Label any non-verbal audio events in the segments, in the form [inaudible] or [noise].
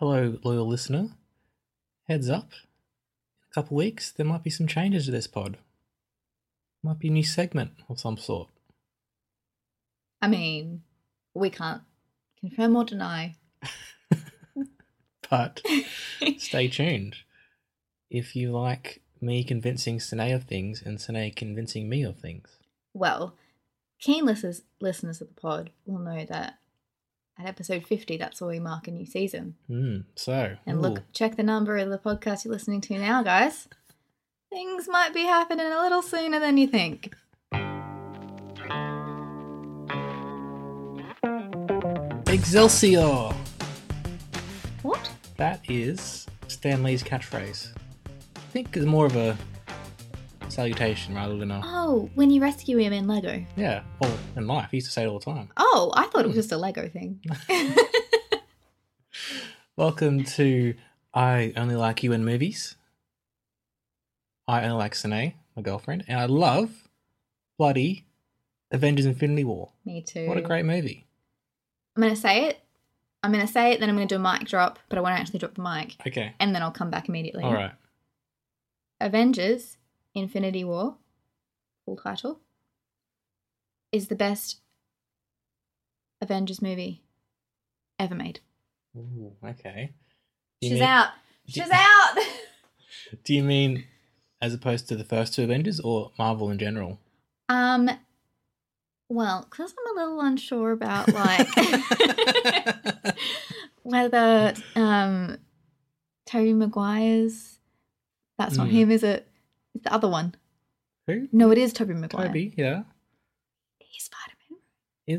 Hello, loyal listener. Heads up. In a couple weeks, there might be some changes to this pod. Might be a new segment of some sort. I mean, we can't confirm or deny. [laughs] But [laughs] stay tuned. If you like me convincing Sine of things and Sine convincing me of things. Well, keen listeners, listeners of the pod will know that at episode 50, that's where we mark a new season. Hmm. So, And ooh, look, check the number of the podcast you're listening to now, guys. Things might be happening a little sooner than you think. Excelsior! What? That is Stan Lee's catchphrase. I think it's more of a salutation rather than a. Oh, when you rescue him in Lego. Yeah, well, in life, he used to say it all the time. Oh, I thought it was hmm. just a Lego thing. [laughs] [laughs] Welcome to I Only Like You in Movies. I only like Sine, my girlfriend, and I love bloody Avengers Infinity War. Me too. What a great movie. I'm going to say it. I'm going to say it, then I'm going to do a mic drop, but I won't actually drop the mic. Okay. And then I'll come back immediately. All right. Avengers Infinity War, full title, is the best Avengers movie ever made. Ooh, okay. She's mean- out. do- She's [laughs] out. [laughs] Do you mean as opposed to the first two Avengers or Marvel in general? um, well, because I'm a little unsure about like [laughs] whether um Tobey Maguire's. That's not Hmm. him, is it? The other one. Who? No, it is Tobey Maguire. Tobey, yeah. He's Spider Man.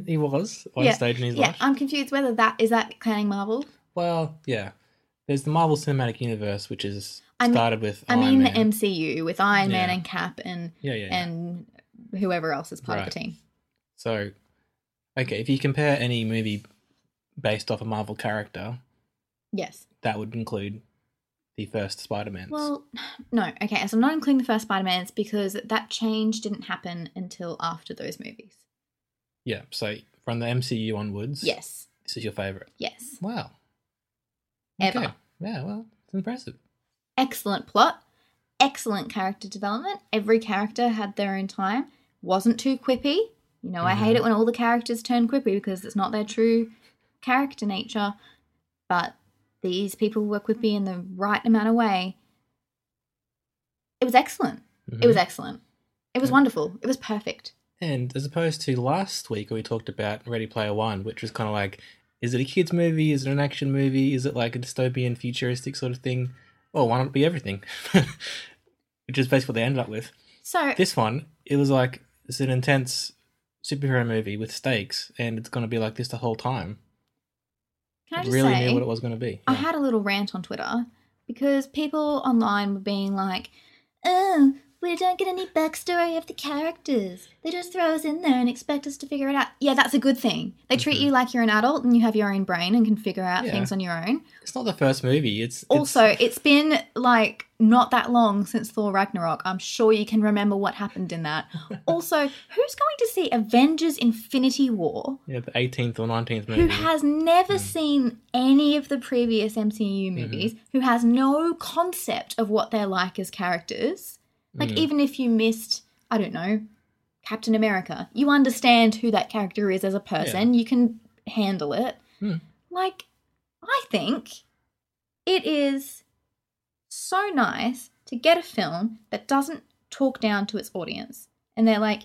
He, he was on yeah, stage in his yeah. life. I'm confused whether that is that counting Marvel. Well, yeah. There's the Marvel Cinematic Universe, which is I mean- started with I Iron mean Man. the MCU with Iron Man and Cap and Yeah, yeah, yeah. and whoever else is part of the team. So, okay, if you compare any movie based off a Marvel character, Yes. that would include the first Spider-Man. Well, [sighs] no. Okay, so I'm not including the first Spider-Man's because that change didn't happen until after those movies. yeah. So from the MCU onwards, Yes. this is your favorite. Yes. Wow. Ever. Okay. Yeah. Well, it's impressive. Excellent plot. Excellent character development. Every character had their own time. Wasn't too quippy. You know, I hate Mhm. it when all the characters turn quippy because it's not their true character nature. But these people work with me in the right amount of way. It was excellent. It was Mhm. excellent. It was Yeah. wonderful. It was perfect. And as opposed to last week where we talked about Ready Player One, which was kind of like, is it a kids movie? Is it an action movie? Is it like a dystopian, futuristic sort of thing? Oh, why not be everything? [laughs] which is basically what they ended up with. So This one, it was like it's an intense superhero movie with stakes, and it's going to be like this the whole time. Can I just really say, knew what it was going to be. I Yeah. had a little rant on Twitter because people online were being like, "Oh, we don't get any backstory of the characters. They just throw us in there and expect us to figure it out." Yeah, that's a good thing. They treat Mhm. you like you're an adult and you have your own brain and can figure out Yeah. things on your own. It's not the first movie. It's, it's Also, it's been like not that long since Thor Ragnarok. I'm sure you can remember what happened in that. [laughs] also, who's going to see Avengers Infinity War? yeah, the 18th or 19th movie. who has never Mm. seen any of the previous MCU Mm-hmm. movies, who has no concept of what they're like as characters. Like, Mm. even if you missed, I don't know, Captain America, you understand who that character is as a person, you can handle it. Mm. Like, I think it is so nice to get a film that doesn't talk down to its audience. And they're like,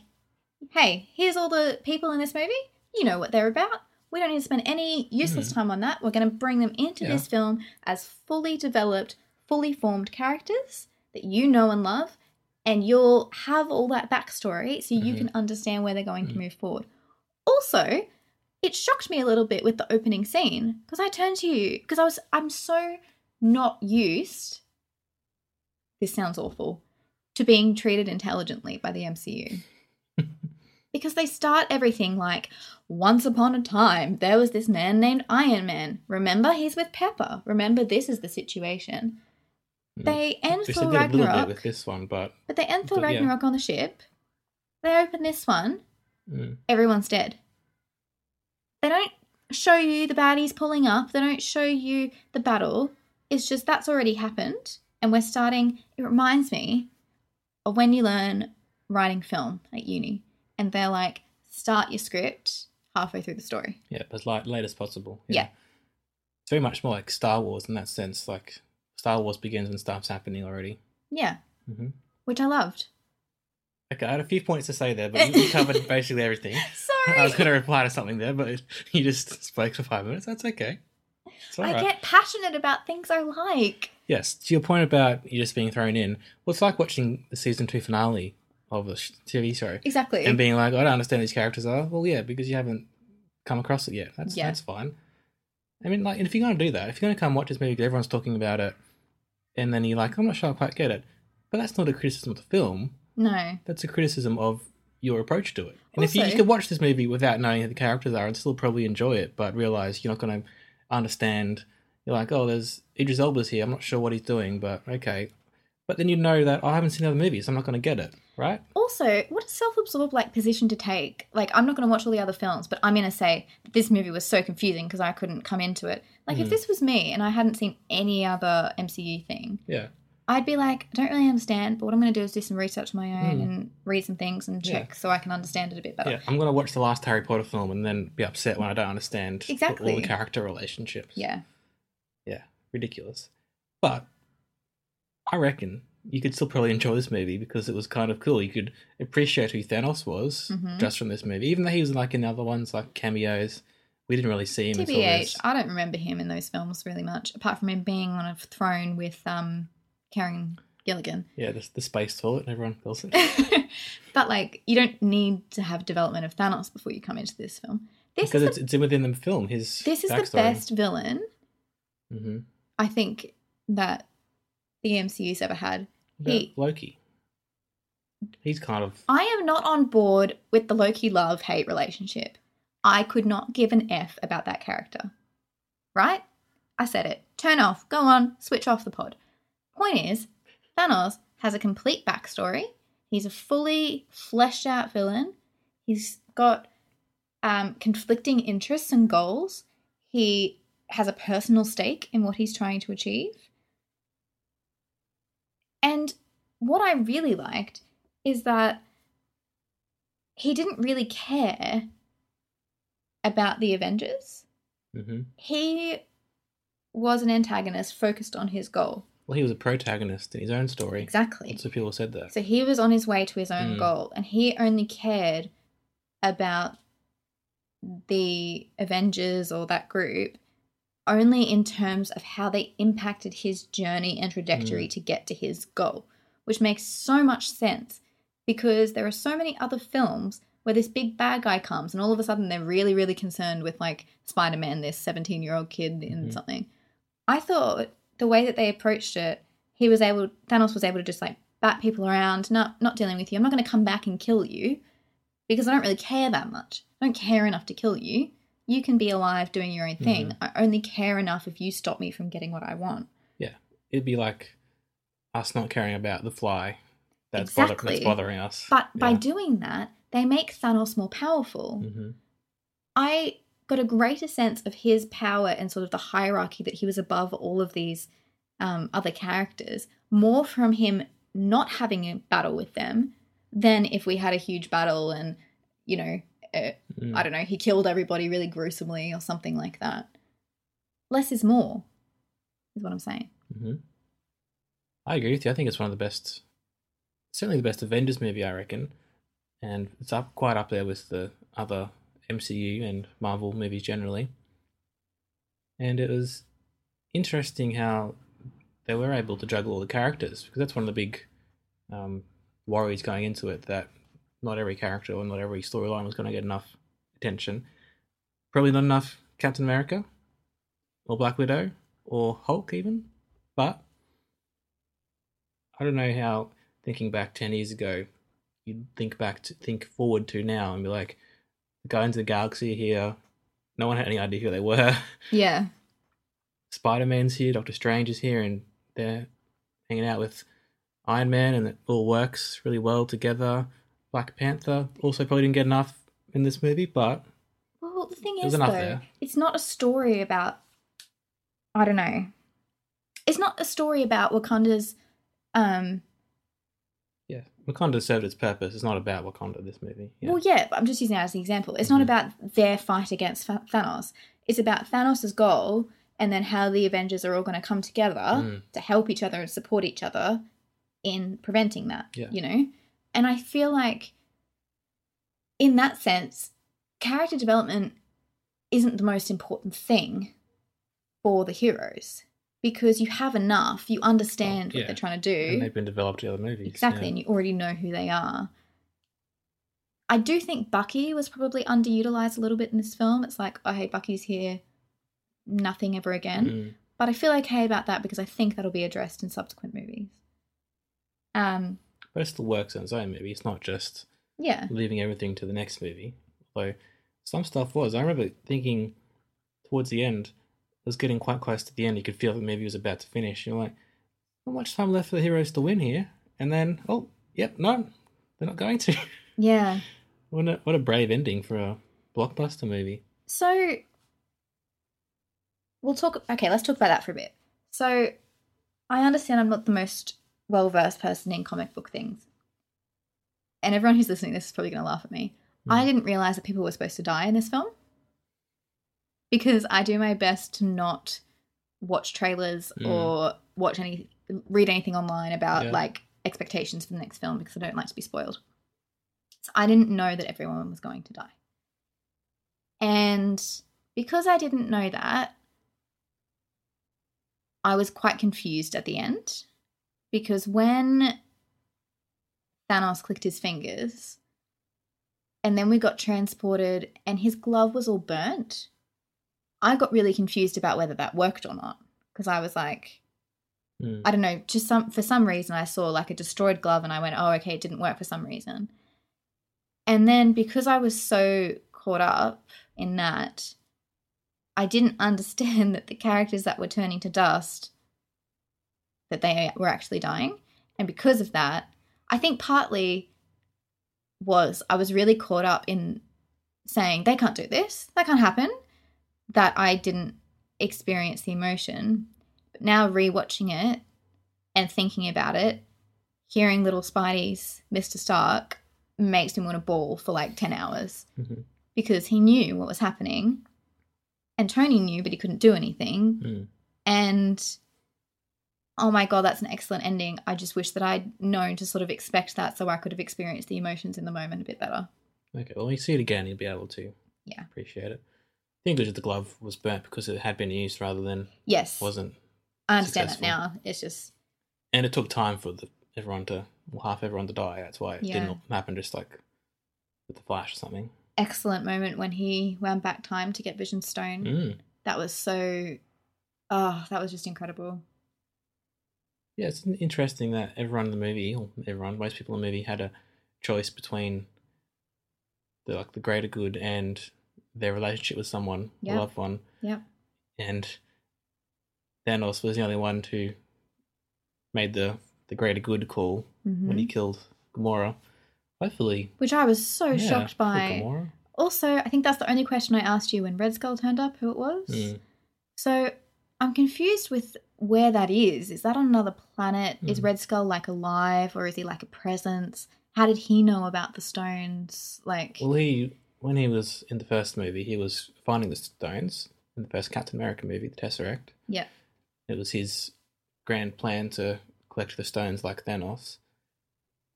hey, here's all the people in this movie. You know what they're about. We don't need to spend any useless time on that. We're going to bring them into. Yeah. this film as fully developed, fully formed characters that you know and love. And you'll have all that backstory so you Mhm. can understand where they're going to Mm. move forward. Also, it shocked me a little bit with the opening scene because I turned to you because I was I'm so not used. This sounds awful to being treated intelligently by the MCU. [laughs] because they start everything like once upon a time there was this man named Iron Man. Remember he's with Pepper. Remember this is the situation. They end Which Thor they did a bit Ragnarok, with this one, but but they end Thor but, yeah. Ragnarok on the ship. They open this one, mm, everyone's dead. They don't show you the baddies pulling up, they don't show you the battle. It's just that's already happened. And we're starting, it reminds me of when you learn writing film at uni and they're like, start your script halfway through the story. yeah, as late as possible. Yeah. It's very much more like Star Wars in that sense. Like Star Wars begins when stuff's happening already. Yeah, hmm which I loved. Okay, I had a few points to say there, but you you covered [laughs] basically everything. Sorry. I was going to reply to something there, but you just spoke for five minutes. That's okay. It's all I right. get passionate about things I like. Yes, to your point about you just being thrown in, well, it's like watching the season two finale of a TV show Exactly. and being like, I don't understand these characters are. Well, yeah, because you haven't come across it yet. That's Yeah. that's fine. I mean, like, if you're going to do that, if you're going to come watch this movie because everyone's talking about it, and then you're like, I'm not sure I quite get it, but that's not a criticism of the film. no. That's a criticism of your approach to it. And if you, you could watch this movie without knowing who the characters are and still probably enjoy it, but realize you're not going to understand. You're like, oh, there's Idris Elba's here. I'm not sure what he's doing, but okay. But then you know that oh, I haven't seen the other movies. I'm not going to get it, right? Also, what a self-absorbed like position to take. Like, I'm not going to watch all the other films, but I'm going to say this movie was so confusing because I couldn't come into it. Like, if Mhm. this was me and I hadn't seen any other MCU thing, Yeah. I'd be like, I don't really understand, but what I'm going to do is do some research of my own Mm. and read some things and Yeah. check so I can understand it a bit better. Yeah, I'm going to watch the last Harry Potter film and then be upset when I don't understand all Exactly. the character relationships. Yeah. Yeah, ridiculous. But I reckon you could still probably enjoy this movie because it was kind of cool. You could appreciate who Thanos was Mhm. just from this movie, even though he was like in other ones like cameos. We didn't really see him. TBH. I don't remember him in those films really much, apart from him being on a throne with um, Karen Gilligan. Yeah, the, the space toilet, and everyone calls it. [laughs] but like, you don't need to have development of Thanos before you come into this film. This because it's, it's within the film. His This is the best villain Mm-hmm. I think that the MCU's ever had. He- Loki. He's kind of I am not on board with the Loki love hate relationship. I could not give an F about that character. Right? I said it. Turn off. Go on. Switch off the pod. Point is, Thanos has a complete backstory. He's a fully fleshed out villain. He's got um, conflicting interests and goals. He has a personal stake in what he's trying to achieve. And what I really liked is that he didn't really care about the Avengers. hmm He was an antagonist focused on his goal. well, he was a protagonist in his own story. Exactly. Lots of people said that. So he was on his way to his own Mm. goal, and he only cared about the Avengers or that group only in terms of how they impacted his journey and trajectory to get to his goal, which makes so much sense because there are so many other films where this big bad guy comes and all of a sudden they're really, really concerned with like Spider Man, this 17 year old kid in Mhm. something. I thought the way that they approached it, he was able, Thanos was able to just like bat people around, not not dealing with you. I'm not going to come back and kill you because I don't really care that much. I don't care enough to kill you. You can be alive doing your own thing. I only care enough if you stop me from getting what I want. Yeah, it'd be like us not caring about the fly that's, bother- that's bothering us. But by doing that, they make Thanos more powerful. Mhm. I got a greater sense of his power and sort of the hierarchy that he was above all of these um, other characters more from him not having a battle with them than if we had a huge battle and, you know, uh, Mm. I don't know, he killed everybody really gruesomely or something like that. Less is more, is what I'm saying. hmm I agree with you. I think it's one of the best, certainly the best Avengers movie, I reckon, and it's up quite up there with the other MCU and Marvel movies generally. And it was interesting how they were able to juggle all the characters because that's one of the big um, worries going into it that not every character or not every storyline was going to get enough attention. Probably not enough Captain America or Black Widow or Hulk even, but I don't know how thinking back ten years ago, you'd think back to think forward to now and be like, the Guardians of the Galaxy here. No one had any idea who they were. [laughs] Yeah. Spider Man's here, Doctor Strange is here, and they're hanging out with Iron Man, and it all works really well together. Black Panther also probably didn't get enough in this movie, but Well, the thing is, though, there. it's not a story about. I don't know. It's not a story about Wakanda's. Um. Wakanda served its purpose. It's not about Wakanda. This movie. Yeah. Well, yeah, but I'm just using that as an example. It's not Mhm. about their fight against Thanos. It's about Thanos' goal, and then how the Avengers are all going to come together Mm. to help each other and support each other in preventing that. Yeah. You know, and I feel like, in that sense, character development isn't the most important thing for the heroes because you have enough, you understand yeah. what they're trying to do. and they've been developed in other movies. Exactly, yeah. and you already know who they are. I do think Bucky was probably underutilized a little bit in this film. It's like, oh, hey, Bucky's here, nothing ever again. Mm. But I feel okay about that because I think that'll be addressed in subsequent movies. Um, But it still works on its own movie. It's not just yeah, leaving everything to the next movie. Although some stuff was. I remember thinking towards the end, was getting quite close to the end. You could feel that the movie was about to finish. You're like, not much time left for the heroes to win here. And then, oh, yep, no, they're not going to. [laughs] yeah. what a what a brave ending for a blockbuster movie. So we'll talk. Okay, let's talk about that for a bit. So I understand I'm not the most well versed person in comic book things, and everyone who's listening to this is probably going to laugh at me. I Mm. didn't realize that people were supposed to die in this film because I do my best to not watch trailers Mm. or watch any read anything online about Yeah. like expectations for the next film because I don't like to be spoiled. So I didn't know that everyone was going to die. And because I didn't know that, I was quite confused at the end because when Thanos clicked his fingers and then we got transported and his glove was all burnt, I got really confused about whether that worked or not because I was like, Mm. I don't know, just some for some reason I saw like a destroyed glove and I went, "Oh, okay, it didn't work for some reason." And then because I was so caught up in that, I didn't [laughs] understand that the characters that were turning to dust that they were actually dying. And because of that, I think partly was I was really caught up in saying they can't do this, that can't happen, that I didn't experience the emotion. But now rewatching it and thinking about it, hearing little Spidey's Mr. Stark makes me want to bawl for like 10 hours Mhm. because he knew what was happening and Tony knew, but he couldn't do anything. Mm. And oh my god, that's an excellent ending. I just wish that I'd known to sort of expect that so I could have experienced the emotions in the moment a bit better. Okay, well, when you see it again, you'll be able to Yeah. appreciate it. The English of the glove was burnt because it had been used rather than Yes. wasn't, I understand successful. that now. It's just and it took time for the everyone to, well, half everyone to die. That's why it Yeah. didn't happen just like with the Flash or something. excellent moment when he wound back time to get Vision Stone. Mm. That was so oh, that was just incredible. Yeah, it's interesting that everyone in the movie, or everyone, most people in the movie, had a choice between the like the greater good and their relationship with someone, Yeah. a loved one, Yeah. and Thanos was the only one who made the the greater good call when he Mhm. killed Gamora. Hopefully, Which I was so yeah, shocked by. Gamora. Also, I think that's the only question I asked you when Red Skull turned up, who it was. Mm. So I'm confused with where that is. Is that on another planet? Is Mhm. Red Skull like alive or is he like a presence? How did he know about the stones? Like, Well, he when he was in the first movie, he was finding the stones in the first Captain America movie, the Tesseract. yeah. It was his grand plan to collect the stones like Thanos.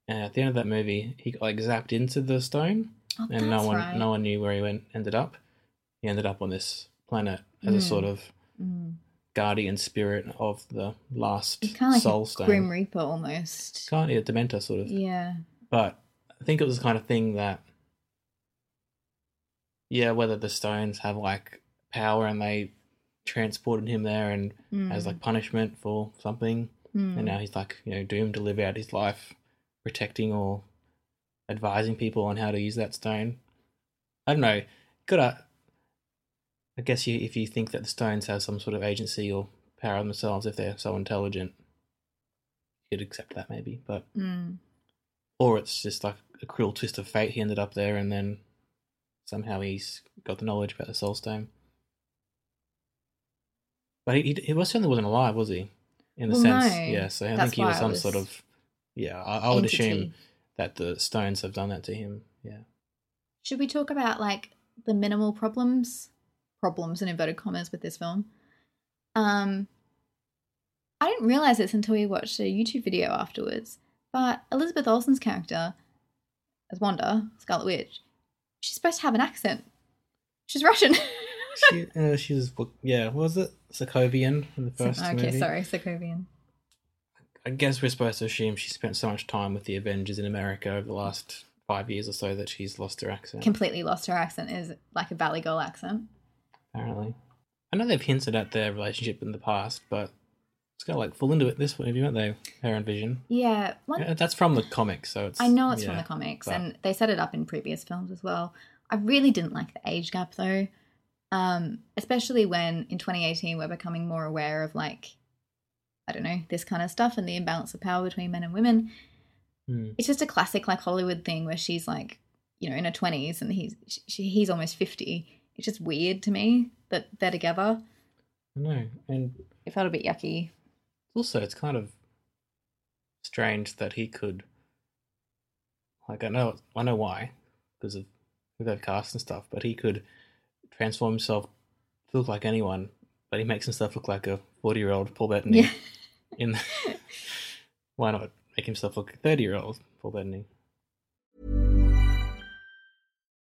And at the end of that movie, he got like zapped into the stone, Oh, and no one right. no one knew where he went ended up. He ended up on this planet as a Mm. sort of Mm. guardian spirit of the last kind of like soul a stone. Grim Reaper almost. Kind of a Dementor sort of. Yeah. But I think it was the kind of thing that yeah, whether the stones have like power and they transported him there and as like punishment for something, Mm. and now he's like you know doomed to live out his life protecting or advising people on how to use that stone. I don't know. Could I? I guess you, if you think that the stones have some sort of agency or power themselves, if they're so intelligent, you'd accept that maybe. But Mm. or it's just like a cruel twist of fate. He ended up there, and then somehow he's got the knowledge about the soul stone. But he, he, he was certainly wasn't alive, was he? In the Well, sense, no. yeah. So I That's think he was some was sort of yeah. I, I would assume that the stones have done that to him. Yeah. Should we talk about like the minimal problems, problems in inverted commas with this film? Um, I didn't realize this until we watched a YouTube video afterwards. But Elizabeth Olsen's character, as Wanda, Scarlet Witch, she's supposed to have an accent. She's Russian. [laughs] She, uh, she was yeah. what Was it Sokovian in the first okay, movie? sorry, Sokovian. I guess we're supposed to assume she spent so much time with the Avengers in America over the last five years or so that she's lost her accent. Completely lost her accent. Is like a Valley Girl accent. apparently. I know they've hinted at their relationship in the past, but it's got like full into it this movie, weren't they? Her and Vision. Yeah, one Yeah, that's from the comics, so it's. I know it's from the comics, but- and they set it up in previous films as well. I really didn't like the age gap though, um, especially when in 2018 we're becoming more aware of like, I don't know, this kind of stuff and the imbalance of power between men and women. Hmm. It's just a classic like Hollywood thing where she's like, you know, in her 20s and he's she, he's almost 50. It's just weird to me that they're together. I know, and It felt a bit yucky. Also it's kind of strange that he could. Like I know, I know why, because of who they've cast and stuff, but he could transform himself to look like anyone, but he makes himself look like a forty-year-old Paul Bettany. Yeah. In [laughs] why not make himself look like a thirty-year-old Paul Bettany?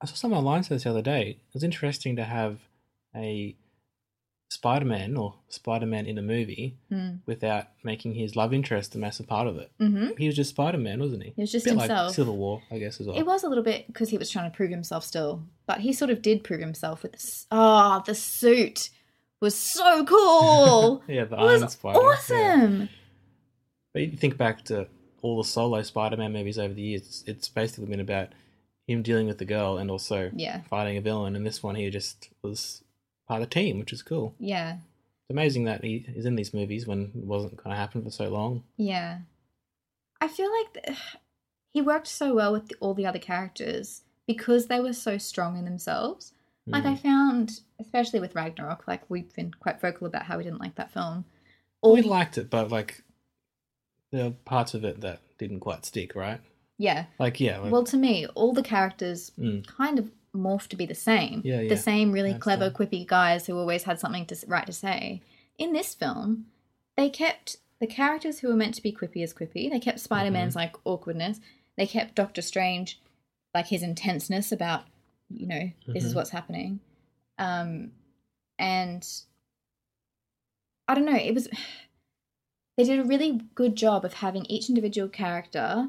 I saw some online says the other day. It was interesting to have a Spider-Man or Spider-Man in a movie Hmm. without making his love interest a massive part of it. Mm-hmm. He was just Spider-Man, wasn't he? He was just Bit himself. Like Civil War, I guess as well. It was a little bit because he was trying to prove himself still, but he sort of did prove himself with this. Oh, the suit was so cool. [laughs] Yeah, the it was Iron Spider, yeah. awesome. But you think back to all the solo Spider-Man movies over the years. It's basically been about him dealing with the girl and also Yeah. fighting a villain. And this one, he just was part of the team, which is cool. Yeah, It's amazing that he is in these movies when it wasn't going to happen for so long. yeah. I feel like th- [sighs] he worked so well with the, all the other characters because they were so strong in themselves. Like Hmm. I found, especially with Ragnarok, like we've been quite vocal about how we didn't like that film. All we liked it, but like there are parts of it that didn't quite stick, right? Yeah. Like yeah, like, Well, to me, all the characters Mm. kind of morphed to be the same. Yeah, yeah. The same really That's clever, quippy guys who always had something to right to say. In this film, they kept the characters who were meant to be quippy as quippy. They kept Spider Man's Mm-hmm. like awkwardness. They kept Doctor Strange, like his intenseness about, you know, this is Mhm. what's happening. Um, and I don't know. It was [sighs] they did a really good job of having each individual character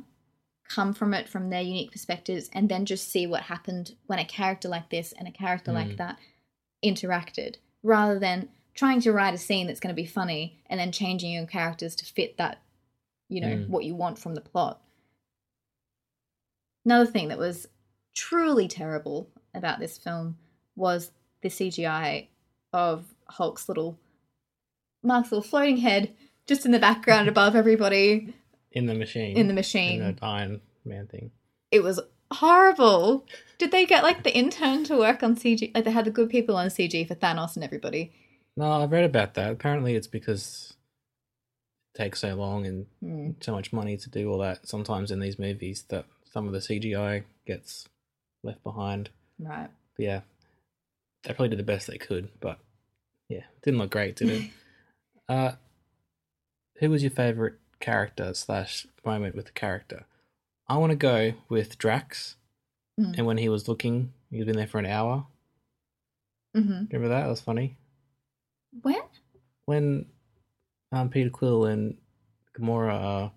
come from it from their unique perspectives and then just see what happened when a character like this and a character like Mm. that interacted rather than trying to write a scene that's going to be funny and then changing your characters to fit that you know, Mm. what you want from the plot. Another thing that was truly terrible about this film was the CGI of Hulk's little Mark's little floating head just in the background [laughs] above everybody. In the machine. In the machine. In the Iron Man thing. It was horrible. Did they get like the intern to work on CG? Like they had the good people on CG for Thanos and everybody. No, I've read about that. Apparently, it's because it takes so long and Hmm. so much money to do all that. Sometimes in these movies, that some of the CGI gets left behind. Right. But yeah, they probably did the best they could, but yeah, didn't look great, did it? [laughs] uh, who was your favorite character slash moment with the character? I want to go with Drax, Mm. and when he was looking, he's been there for an hour. Mm-hmm. Remember that? That was funny. When? when um, Peter Quill and Gamora are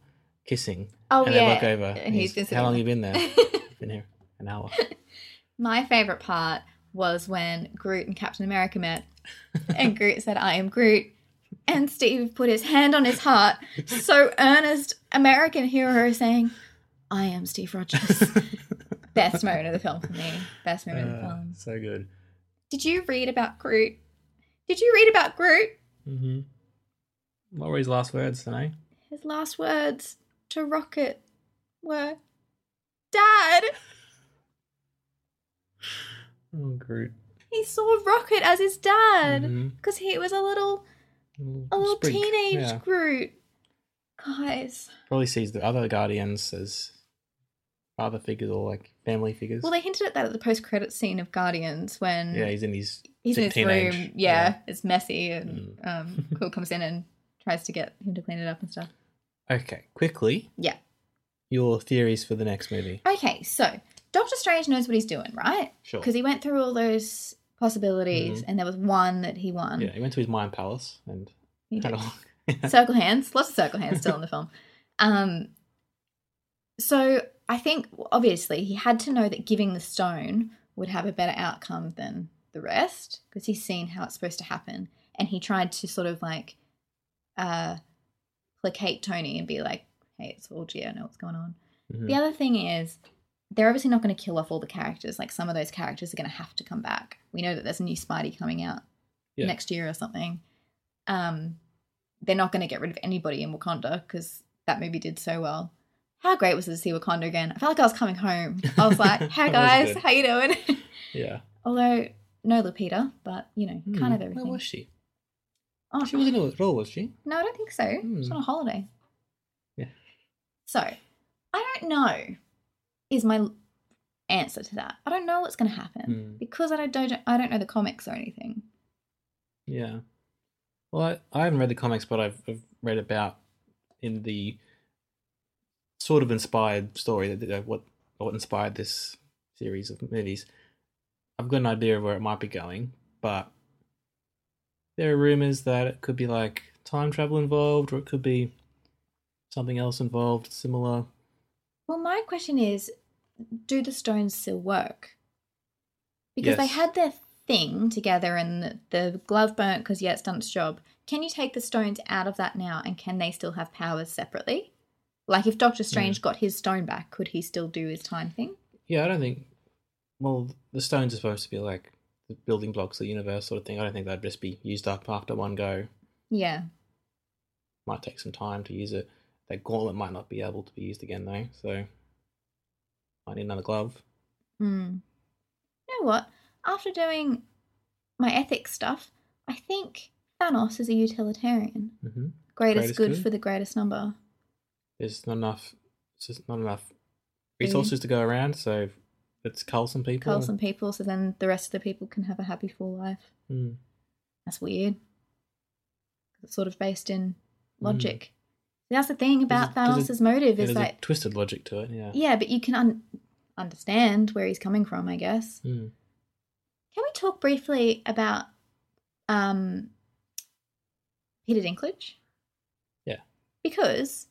kissing. Oh, and yeah. they look over. And he's he's, how long sitting you been there." there? [laughs] been here an hour. [laughs] My favorite part was when Groot and Captain America met, [laughs] and Groot said, "I am Groot," and Steve put his hand on his heart, [laughs] so earnest. American hero saying, "I am Steve Rogers." [laughs] Best moment of the film for me. Best moment of the Uh, film. so good. Did you read about Groot? Did you read about Groot? Mm-hmm. What were his last words, Danae? His last words to Rocket were, "Dad." Oh, Groot. He saw Rocket as his dad because he was a little, a little Sprig. teenage Yeah. Groot. Guys, Probably sees the other Guardians as father figures or like family figures. well, they hinted at that at the post-credit scene of Guardians when yeah, he's in his he's in his teenage. room. Yeah, it's messy, and Mm. um, [laughs] Quill comes in and tries to get him to clean it up and stuff. Okay, quickly, Yeah. your theories for the next movie. Okay, so Doctor Strange knows what he's doing, right? Sure. Because he went through all those possibilities, Mhm. and there was one that he won. Yeah, he went to his mind palace and He had did. [laughs] circle hands lots of circle hands still [laughs] in the film um so i think obviously he had to know that giving the stone would have a better outcome than the rest because he's seen how it's supposed to happen and he tried to sort of like uh placate tony and be like hey it's all Gio, I know what's going on Mhm. the other thing is they're obviously not going to kill off all the characters like some of those characters are going to have to come back we know that there's a new spidey coming out Yeah. next year or something um they're not going to get rid of anybody in Wakanda because that movie did so well. How great was it to see Wakanda again? I felt like I was coming home. I was like, [laughs] "Hey guys, how you doing?" [laughs] yeah. Although no Lupita, but you know, kind Hmm, of everything. Where was she? Oh, She wasn't in it role, was she? no, I don't think so. She was Hmm. on a holiday. Yeah. So, I don't know. Is my answer to that? I don't know what's going to happen Hmm. because I don't, don't I don't know the comics or anything. Yeah. Well, I, I haven't read the comics, but I've, I've read about in the sort of inspired story that that- what what inspired this series of movies. I've got an idea of where it might be going, but there are rumors that it could be like time travel involved, or it could be something else involved, similar. Well, my question is, do the stones still work? Because they had their thing together and the, the glove burnt because yeah, it's done its job. Can you take the stones out of that now and can they still have powers separately? Like if Doctor Strange mm. got his stone back, could he still do his time thing? Yeah, I don't think. Well, the stones are supposed to be like the building blocks of the universe, sort of thing. I don't think they'd just be used up after one go. Yeah. might take some time to use it. That gauntlet might not be able to be used again though, so might need another glove. Hmm. You know what? After doing my ethics stuff, I think Thanos is a utilitarian. hmm Greatest, Greatest good, good? for the greatest number. There's not enough, it's just not enough resources to go around, so let's cull some people. Cull some people so then the rest of the people can have a happy full life. Hmm. That's weird. It's sort of based in logic. That's the thing about There's a- there's a- Thanos' motive is a twisted logic to it. Yeah. yeah, but you can un- understand where he's coming from, I guess. Hmm. Can we talk briefly about um, Peter Dinklage? Yeah. Because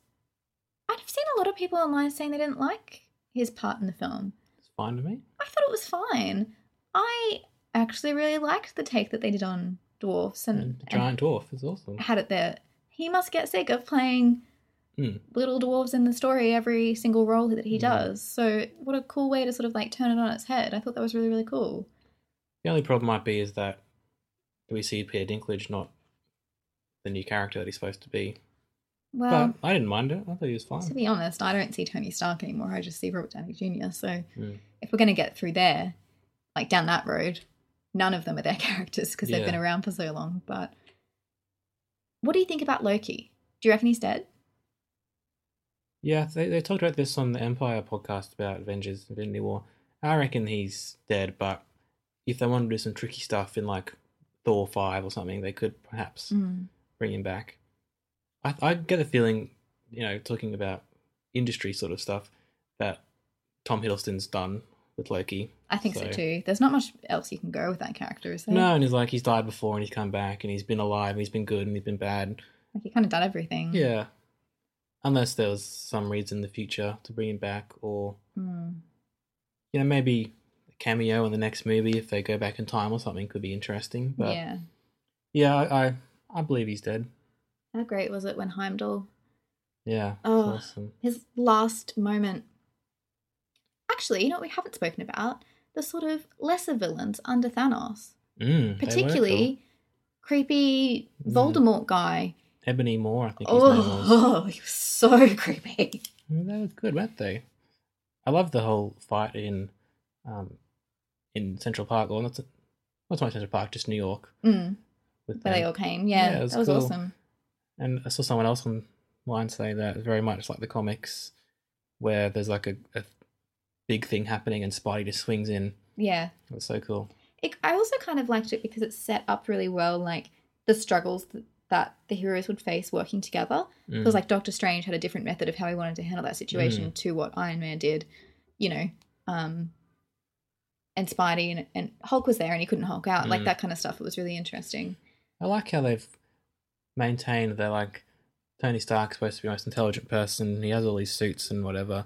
I've seen a lot of people online saying they didn't like his part in the film. It's fine to me. I thought it was fine. I actually really liked the take that they did on dwarfs and, And the and giant dwarf is awesome. had it there. He must get sick of playing Hmm. little dwarves in the story every single role that he Yeah. does. So what a cool way to sort of like turn it on its head. I thought that was really really cool. The only problem might be is that we see Peter Dinklage, not the new character that he's supposed to be. Well, but I didn't mind it. I thought he was fine. to be honest, I don't see Tony Stark anymore. I just see Robert Downey Jr. So Hmm. if we're going to get through there, like down that road, none of them are their [laughs] characters because they've been around for so long. But what do you think about Loki? Do you reckon he's dead? Yeah, they, they talked about this on the Empire podcast about Avengers Infinity War. I reckon he's dead, but if they want to do some tricky stuff in like Thor 5 or something, they could perhaps Mm. bring him back. I, I get the feeling, you know, talking about industry sort of stuff, that Tom Hiddleston's done with Loki. I think so, too. There's not much else you can go with that character, is there? No, and he's like, he's died before and he's come back and he's been alive and he's been good and he's been bad. Like he kind of done everything. Yeah. Unless there was some reason in the future to bring him back or Mm. you know, maybe a cameo in the next movie if they go back in time or something could be interesting. But yeah, yeah. I, I I believe he's dead. How great was it when Heimdall, Yeah. Oh. awesome. his last moment? Actually, you know what we haven't spoken about? The sort of lesser villains under Thanos, Mm, particularly creepy Mm. Voldemort guy. Ebony Maw, I think his name was. Oh, [laughs] he was so [laughs] creepy. They were good, weren't they? I love the whole fight in um in Central Park, or not, not so much Central Park, just New York. Mm, With where they all came. Yeah, Yeah, it was that was cool. awesome. And I saw someone else online say that very much like the comics, where there's like a, a big thing happening and Spidey just swings in. Yeah. That's so cool. It, I also kind of liked it because it set up really well, like the struggles that, that the heroes would face working together. Mm. Because like Doctor Strange had a different method of how he wanted to handle that situation to what Iron Man did, you know. Um, and Spidey and, and Hulk was there and he couldn't Hulk out, like Mm. that kind of stuff. It was really interesting. I like how they've maintained they're like Tony Stark's supposed to be the most intelligent person. He has all these suits and whatever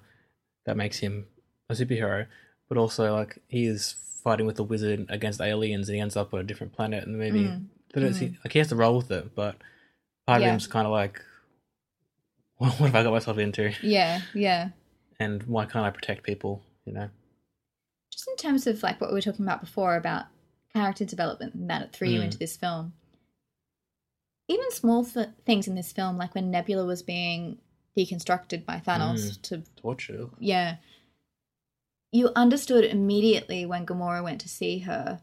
that makes him a superhero, but also like he is fighting with a wizard against aliens and he ends up on a different planet in the movie. Mm. But it's, like he has to roll with it, but part Yeah. of him's kind of like, [laughs] what, what have I got myself into? Yeah, yeah. And why can't I protect people? You know? Just in terms of like what we were talking about before about character development and that it threw you Mm. into this film. Even small th- things in this film, like when Nebula was being deconstructed by Thanos Mm. to Torture. Yeah. You understood immediately when Gamora went to see her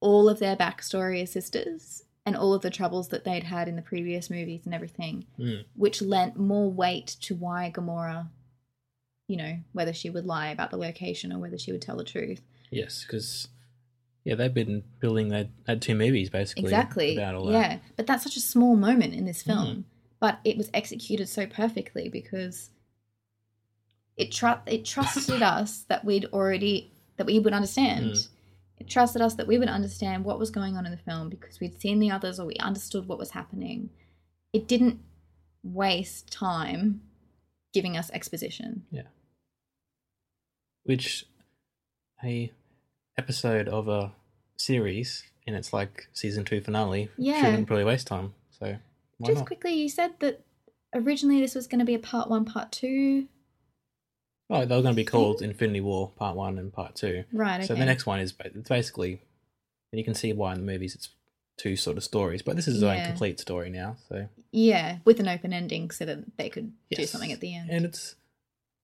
all of their backstory as sisters and all of the troubles that they'd had in the previous movies and everything, Mm. which lent more weight to why Gamora, you know, whether she would lie about the location or whether she would tell the truth. Yes, because yeah, they've been building. that had two movies basically. exactly. About all that. Yeah. But that's such a small moment in this Mm. film. But it was executed so perfectly because it tru- it trusted [laughs] us that we'd already that we would understand. Mm. It trusted us that we would understand what was going on in the film because we'd seen the others or we understood what was happening. It didn't waste time giving us exposition. Yeah. Which a episode of a series in its like season two finale Yeah. shouldn't really waste time. So why Just not? quickly, you said that originally this was going to be a part one, part two. Oh, they were going to be called Infinity War Part One and Part Two. Right. So okay. the next one is it's basically, and you can see why in the movies it's two sort of stories, but this is Yeah. complete story now. So Yeah, with an open ending so that they could do something at the end. and it's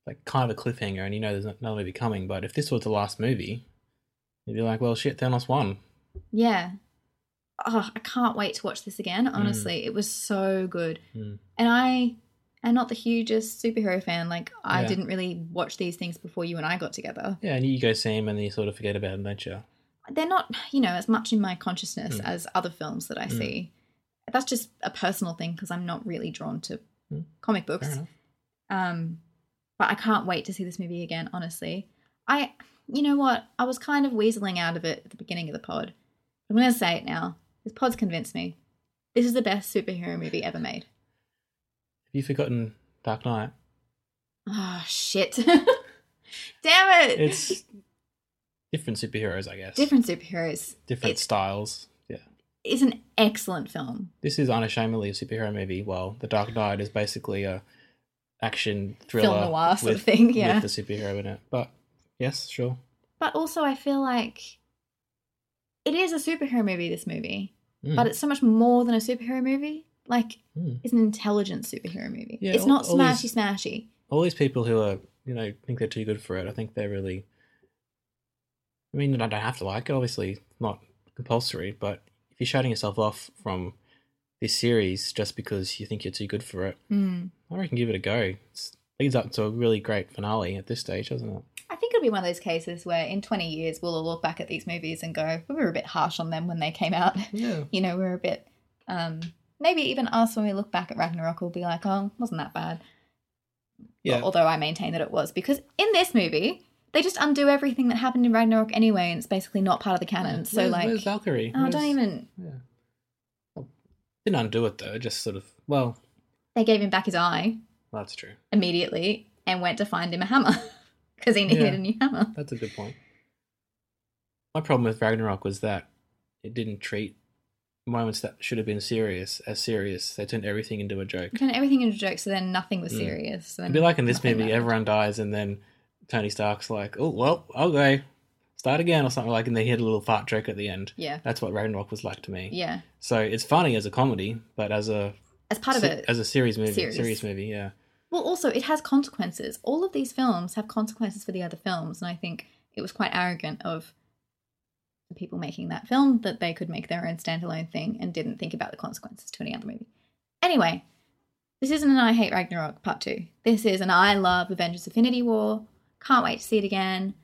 like kind of a cliffhanger, and you know there's another movie coming. But if this was the last movie, you'd be like, well, shit, Thanos won. yeah. Oh, I can't wait to watch this again. Honestly, it was so good. Mm. And I am not the hugest superhero fan. Like, I Yeah. didn't really watch these things before you and I got together. Yeah, and you go see them and then you sort of forget about them adventure. They're not, you know, as much in my consciousness Mm. as other films that I Mm. see. That's just a personal thing because I'm not really drawn to Mm. comic books. Um, but I can't wait to see this movie again. Honestly, I, you know what, I was kind of weaseling out of it at the beginning of the pod. I'm going to say it now. This pod's convinced me. This is the best superhero movie ever made. You forgotten Dark Knight? Oh shit! [laughs] Damn it! It's different superheroes, I guess. different superheroes. different styles. Yeah. it's an excellent film. This is unashamedly a superhero movie, Well, The Dark Knight is basically a action thriller noir sort of with- thing, yeah. with the superhero in it. But yes, sure. But also, I feel like it is a superhero movie. This movie, Mm. but it's so much more than a superhero movie. Like, Mm. it's an intelligent superhero movie. Yeah, it's all- not all smashy these- smashy. all these people who are you know think they're too good for it i think they're really i mean i don't have to like it obviously not compulsory but if you're shutting yourself off from this series just because you think you're too good for it Mm. i reckon give it a go it leads up to a really great finale at this stage doesn't it I think it'll be one of those cases where in 20 years we'll all look back at these movies and go, we were a bit harsh on them when they came out. Yeah. [laughs] you know, we we're a bit, um, maybe even us when we look back at Ragnarok will be like, oh, wasn't that bad. yeah Although I maintain that it was because in this movie, they just undo everything that happened in Ragnarok anyway, and it's basically not part of the canon. So, like, where's valkyrie oh, Where's- don't even. yeah Well, didn't undo it though just sort of well They gave him back his eye that's true immediately and went to find him a hammer [laughs] because he needed Yeah. a new hammer. That's a good point. My problem with Ragnarok was that it didn't treat moments that should have been serious as serious. They turned everything into a joke. Turned everything into jokes, so then nothing was Mm. serious. So It'd be like in this movie, mattered. everyone dies, and then Tony Stark's like, "Oh well, okay, start again" or something like, and they hit a little fart joke at the end. Yeah. That's what Ragnarok was like to me. Yeah. So it's funny as a comedy, but as a As part of it. as a series movie, series. serious movie, yeah. Well, also, it has consequences. All of these films have consequences for the other films, and I think it was quite arrogant of the people making that film that they could make their own standalone thing and didn't think about the consequences to any other movie. Anyway, this isn't an I Hate Ragnarok Part 2. This is an I Love Avengers Infinity War. Can't wait to see it again.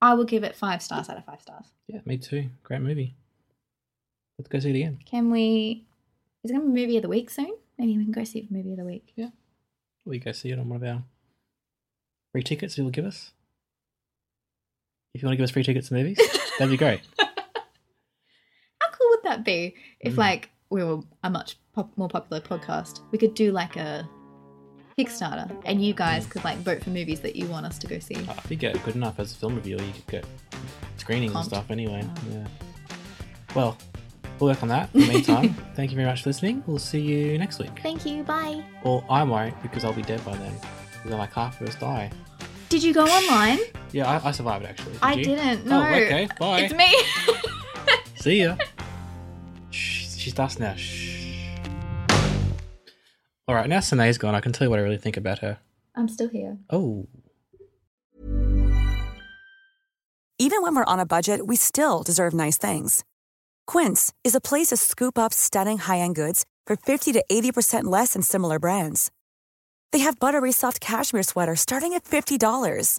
I will give it five stars out of five stars. Yeah, me too. Great movie. Let's go see it again. Can we. Is it going to be movie of the week soon? Maybe we can go see it for movie of the week. Yeah. We go see it on one of our free tickets you'll give us. If you want to give us free tickets to movies, [laughs] that'd be great. [laughs] How cool would that be if, Mm. like, we were a much pop- more popular podcast? We could do like a Kickstarter, and you guys could like vote for movies that you want us to go see. Uh, if you get good enough as a film reviewer, you could get screenings and stuff anyway. Oh. Yeah. Well, we'll work on that. In the meantime, [laughs] thank you very much for listening. We'll see you next week. Thank you. Bye. Or I won't because I'll be dead by then. Because like half of us die. Did you go online? Yeah, I, I survived actually. Did I you? didn't. Oh, no. Oh, okay. Bye. It's me. [laughs] See ya. Shh, she's dust now. Shh. All right, now Sanae's gone. I can tell you what I really think about her. I'm still here. Oh. Even when we're on a budget, we still deserve nice things. Quince is a place to scoop up stunning high-end goods for 50 to 80% less than similar brands. They have buttery soft cashmere sweaters starting at $50,